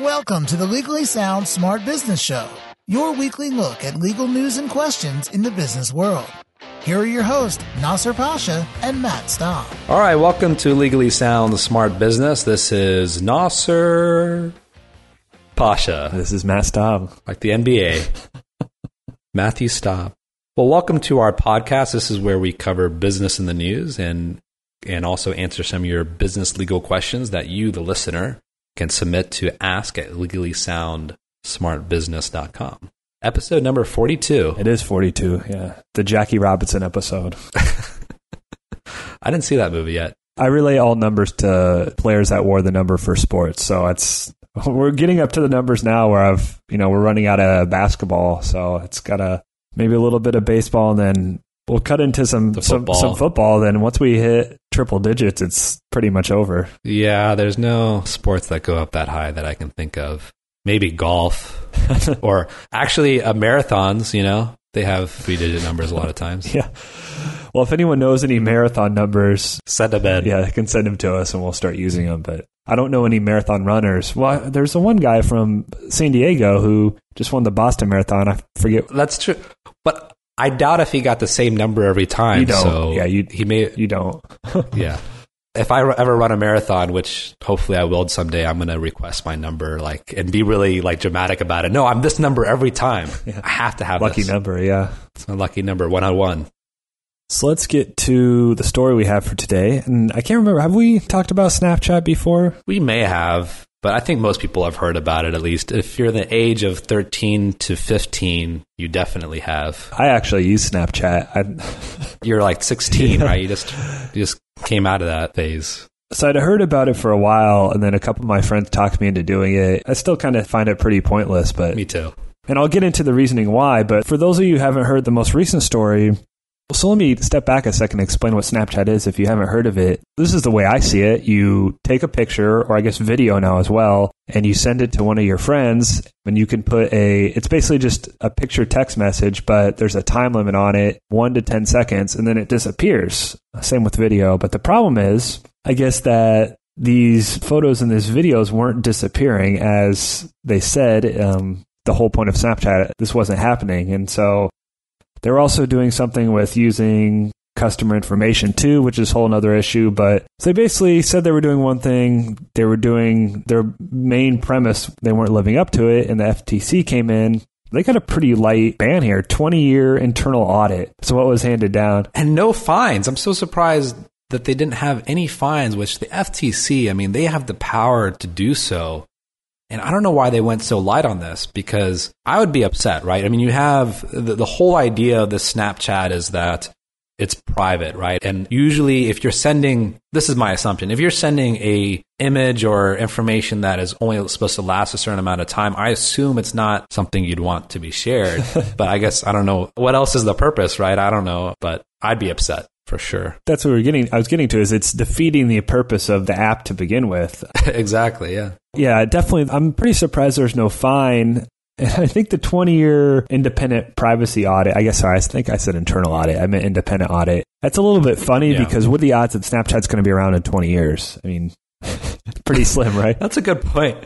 Welcome to the Legally Sound Smart Business Show, your weekly look at legal news and questions in the business world. Here are your hosts, Nasser Pasha and Matt Staub. All right, welcome to Legally Sound Smart Business. This is Nasser Pasha, This is Matt Staub. like the NBA. Matthew Staub. Well, welcome to our podcast. This is where we cover business in the news and and also answer some of your business legal questions that you, the listener, can submit to ask at legallysoundsmartbusiness.com. Episode number 42. It is 42, yeah. The Jackie Robinson episode. I didn't see that movie yet. I relay all numbers to players that wore the number for sports. So it's we're getting up to the numbers now where I've, you know, we're running out of basketball, so it's got a maybe a little bit of baseball and then we'll cut into some The some football. some football then once we hit triple digits it's pretty much over. Yeah, there's no sports that go up that high that I can think of. Maybe golf or actually uh, marathons, you know, they have three digit numbers a lot of times. Yeah. Well, if anyone knows any marathon numbers, Send them in. yeah, they can send them to us and we'll start using them. But I don't know any marathon runners. Well, there's the one guy from San Diego who just won the Boston Marathon. I forget. That's true. But I doubt if he got the same number every time. You don't. So Yeah, you- he may, You don't. yeah. If I ever run a marathon, which hopefully I will someday, I'm going to request my number, like, and be really like dramatic about it. No, I'm this number every time. I have to have Lucky this. number, yeah. It's my lucky number, one on one. So let's get to the story we have for today. And I can't remember, have we talked about Snapchat before? We may have, but I think most people have heard about it at least. If you're the age of 13 to 15, you definitely have. I actually use Snapchat. You're like 16, right? You just you just came out of that phase. so I'd heard about it for a while, and then a couple of my friends talked me into doing it. I still kind of find it pretty pointless, but Me too. And I'll get into the reasoning why, but for those of you who haven't heard the most recent story, so let me step back a second and explain what Snapchat is if you haven't heard of it. This is the way I see it. You take a picture, or I guess video now as well, and you send it to one of your friends, and you can put a, it's basically just a picture text message, but there's a time limit on it, one to 10 seconds, and then it disappears. Same with video. But the problem is, I guess that these photos and these videos weren't disappearing as they said. Um, the whole point of Snapchat, this wasn't happening. And so they're also doing something with using customer information too, which is a whole other issue. But so they basically said they were doing one thing, they were doing their main premise, they weren't living up to it, and the FTC came in. They got a pretty light ban here 20 year internal audit. So, what was handed down? And no fines. I'm so surprised that they didn't have any fines, which the FTC, I mean, they have the power to do so. And I don't know why they went so light on this because I would be upset, right? I mean, you have the, the whole idea of this Snapchat is that it's private, right? And usually if you're sending, this is my assumption, if you're sending a image or information that is only supposed to last a certain amount of time, I assume it's not something you'd want to be shared. but I guess, I don't know. What else is the purpose, right? I don't know, but I'd be upset for sure. That's what we're getting. I was getting to is it's defeating the purpose of the app to begin with. exactly, yeah. Yeah, definitely. I'm pretty surprised there's no fine. And I think the 20 year independent privacy audit, I guess, sorry, I think I said internal audit. I meant independent audit. That's a little bit funny Yeah. because what are the odds that Snapchat's going to be around in 20 years? I mean, pretty slim, right? That's a good point.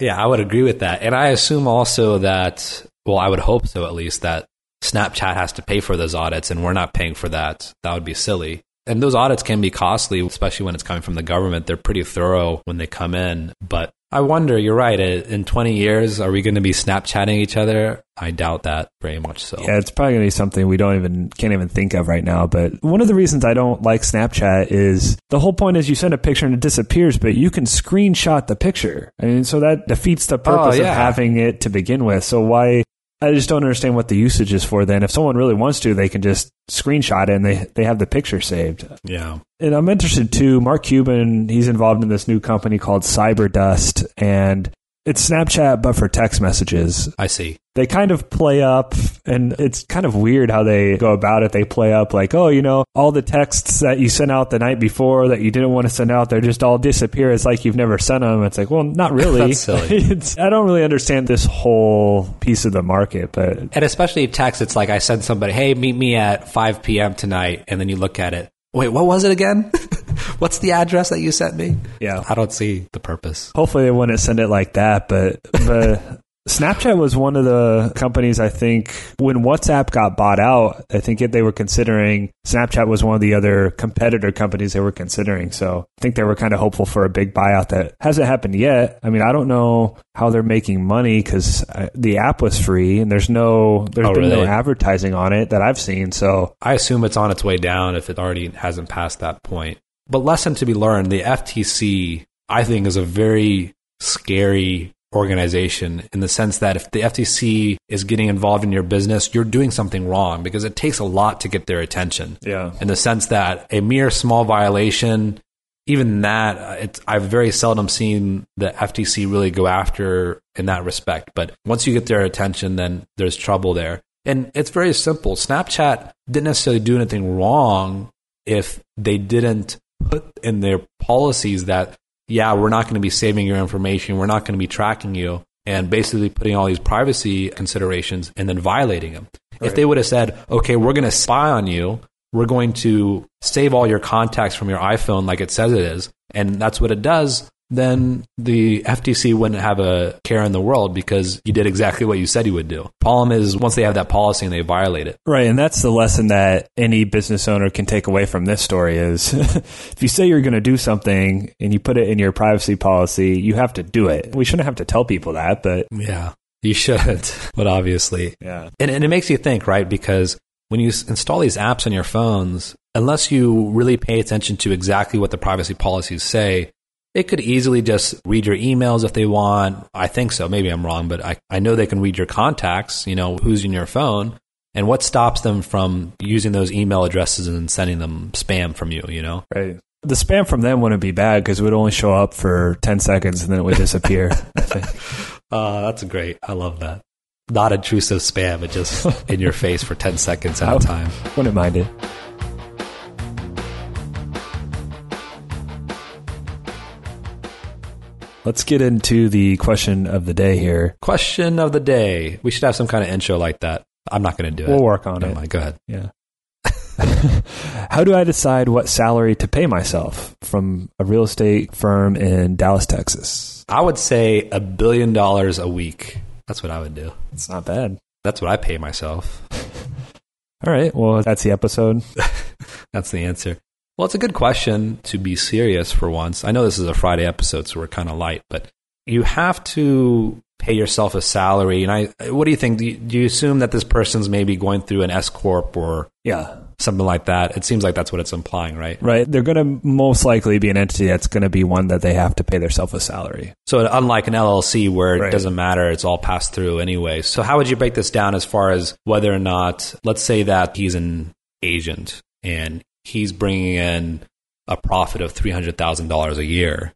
Yeah, I would agree with that. And I assume also that, well, I would hope so at least, that Snapchat has to pay for those audits and we're not paying for that. That would be silly. And those audits can be costly, especially when it's coming from the government. They're pretty thorough when they come in. But I wonder, you're right. uh, In 20 years, are we going to be Snapchatting each other? I doubt that very much so. Yeah, it's probably going to be something we don't even can't even think of right now. But one of the reasons I don't like Snapchat is the whole point is you send a picture and it disappears, but you can screenshot the picture. I mean, so that defeats the purpose Oh, yeah. of having it to begin with. So why? I just don't understand what the usage is for. Then, if someone really wants to, they can just screenshot it and they they have the picture saved. Yeah. And I'm interested too. Mark Cuban, he's involved in this new company called Cyberdust, and it's Snapchat but for text messages I see. they kind of play up and it's kind of weird how they go about it they play up like oh you know all the texts that you sent out the night before that you didn't want to send out they're just all disappear it's like you've never sent them it's like well not really That's silly. it's, i don't really understand this whole piece of the market but And especially text, it's like I send somebody, hey, meet me at 5 p.m. tonight. And then you look at it. Wait, what was it again? What's the address that you sent me? Yeah. I don't see the purpose. Hopefully they wouldn't send it like that, but but Snapchat was one of the companies I think when WhatsApp got bought out, I think they were considering Snapchat was one of the other competitor companies they were considering. So I think they were kind of hopeful for a big buyout that hasn't happened yet. I mean, I don't know how they're making money because uh, the app was free and there's no there's Oh, been no advertising on it that I've seen. So I assume it's on its way down if it already hasn't passed that point. But lesson to be learned, the FTC, I think, is a very scary organization in the sense that if the FTC is getting involved in your business, you're doing something wrong because it takes a lot to get their attention. yeah, In the sense that a mere small violation, even that, uh, it's, I've very seldom seen the FTC really go after in that respect. But once you get their attention, then there's trouble there. And it's very simple. Snapchat didn't necessarily do anything wrong if they didn't put in their policies that, yeah, we're not going to be saving your information, we're not going to be tracking you, and basically putting all these privacy considerations and then violating them. If they would have said, okay, we're going to spy on you, we're going to save all your contacts from your iPhone like it says it is, and that's what it does, then the FTC wouldn't have a care in the world because you did exactly what you said you would do. Problem is, once they have that policy and they violate it, Right, and that's the lesson that any business owner can take away from this story is if you say you're going to do something and you put it in your privacy policy, you have to do it. We shouldn't have to tell people that, but yeah, you shouldn't. But obviously, yeah. And, and it makes you think, right? Because when you install these apps on your phones, unless you really pay attention to exactly what the privacy policies say, it could easily just read your emails if they want. I think so. Maybe I'm wrong, but I, I know they can read your contacts, you know, who's in your phone. And what stops them from using those email addresses and sending them spam from you, you know? Right. The spam from them wouldn't be bad because it would only show up for 10 seconds and then it would disappear. Uh, that's great. I love that. Not intrusive spam, it just in your face for 10 seconds at a time. Wouldn't mind it. Let's get into the question of the day here. Question of the day. We should have some kind of intro like that. I'm not going to do it. We'll work on Never it. mind. Go ahead. Yeah. How do I decide what salary to pay myself from a real estate firm in Dallas, Texas? I would say a billion dollars a week. That's what I would do. It's not bad. That's what I pay myself. All right. Well, that's the episode. That's the answer. Well, it's a good question to be serious for once. I know this is a Friday episode, so we're kind of light, but you have to pay yourself a salary. And I, what do you think? Do you, do you assume that this person's maybe going through an S corp or Yeah. something like that? It seems like that's what it's implying, right? Right. They're going to most likely be an entity that's going to be one that they have to pay themselves a salary. So unlike an LLC where it Right. doesn't matter, it's all passed through anyway. So how would you break this down as far as whether or not, let's say that he's an agent and he's bringing in a profit of $300,000 a year.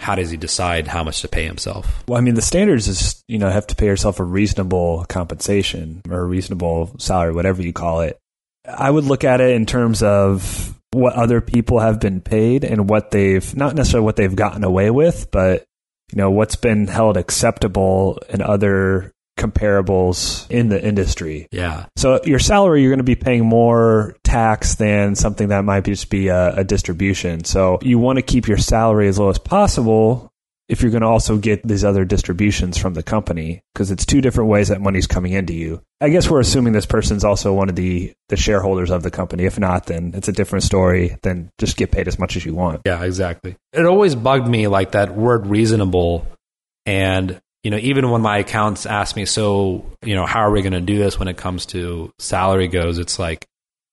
How does he decide how much to pay himself? Well, I mean, the standards is, you know, have to pay yourself a reasonable compensation or a reasonable salary, whatever you call it. I would look at it in terms of what other people have been paid and what they've, not necessarily what they've gotten away with, but, you know, what's been held acceptable in other comparables in the industry. Yeah. So your salary, you're going to be paying more tax than something that might just be a, a distribution. So you want to keep your salary as low as possible if you're going to also get these other distributions from the company because it's two different ways that money's coming into you. I guess we're assuming this person's also one of the the shareholders of the company. If not, then it's a different story. Then just get paid as much as you want. Yeah, exactly. It always bugged me like that word reasonable. And, you know, even when my accounts ask me, so, you know, how are we going to do this when it comes to salary goes? It's like,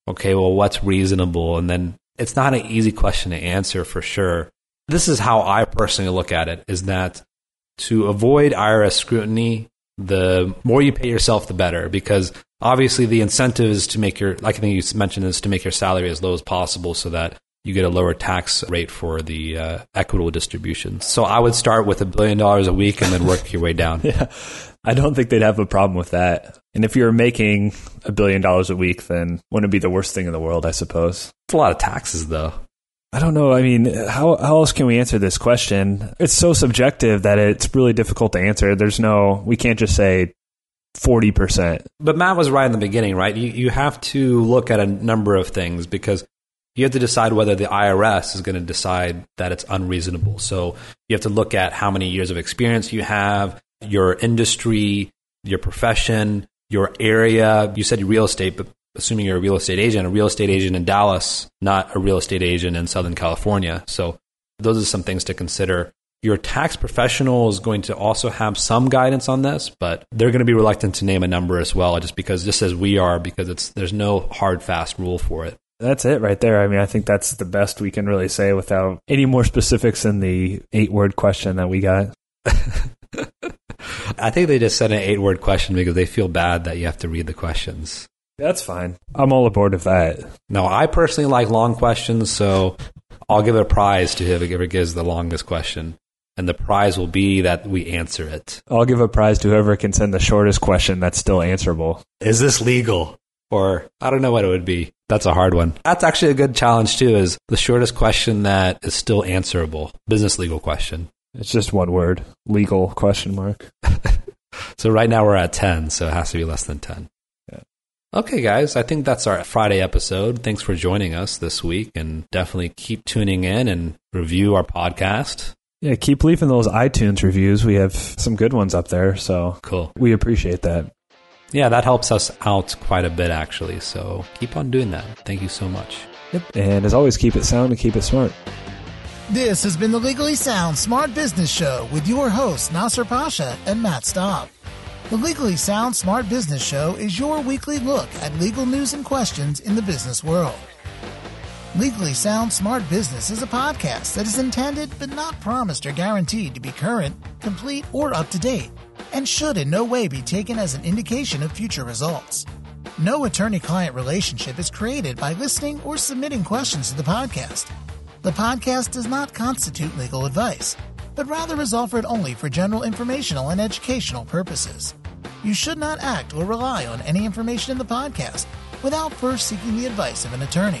okay, well, what's reasonable? And then it's not an easy question to answer for sure. This is how I personally look at it is that to avoid IRS scrutiny, the more you pay yourself, the better. Because obviously the incentive is to make your, like I think you mentioned, is to make your salary as low as possible so that you get a lower tax rate for the uh, equitable distribution. So I would start with a billion dollars a week and then work your way down. Yeah. I don't think they'd have a problem with that. And if you're making a billion dollars a week, then wouldn't it be the worst thing in the world, I suppose? It's a lot of taxes, though. I don't know. I mean, how how else can we answer this question? It's so subjective that it's really difficult to answer. There's no we can't just say 40%. But Matt was right in the beginning, right? You, you have to look at a number of things because you have to decide whether the IRS is going to decide that it's unreasonable. So you have to look at how many years of experience you have, your industry, your profession, your area. You said real estate, but assuming you're a real estate agent, a real estate agent in Dallas, not a real estate agent in Southern California. So those are some things to consider. Your tax professional is going to also have some guidance on this, but they're going to be reluctant to name a number as well, just because just as we are, because it's there's no hard fast rule for it. That's it right there. I mean, I think that's the best we can really say without any more specifics than the eight word question that we got. I think they just said an eight word question because they feel bad that you have to read the questions. That's fine. I'm all aboard of that. No, I personally like long questions, so I'll give a prize to whoever gives the longest question. And the prize will be that we answer it. I'll give a prize to whoever can send the shortest question that's still answerable. Is this legal? Or I don't know what it would be. That's a hard one. That's actually a good challenge too, is the shortest question that is still answerable. Business legal question. It's just one word. Legal question mark. so right now we're at 10, so it has to be less than 10. Yeah. Okay, guys, I think that's our Friday episode. Thanks for joining us this week and definitely keep tuning in and review our podcast. Yeah, keep leaving those iTunes reviews. We have some good ones up there, so Cool. we appreciate that. Yeah, that helps us out quite a bit actually. So keep on doing that. Thank you so much. Yep. And as always, keep it sound and keep it smart. This has been the Legally Sound Smart Business Show with your hosts Nasser Pasha and Matt Staub. The Legally Sound Smart Business Show is your weekly look at legal news and questions in the business world. Legally Sound Smart Business is a podcast that is intended but not promised or guaranteed to be current, complete, or up to date, and should in no way be taken as an indication of future results. No attorney client relationship is created by listening or submitting questions to the podcast. The podcast does not constitute legal advice, but rather is offered only for general informational and educational purposes. You should not act or rely on any information in the podcast without first seeking the advice of an attorney.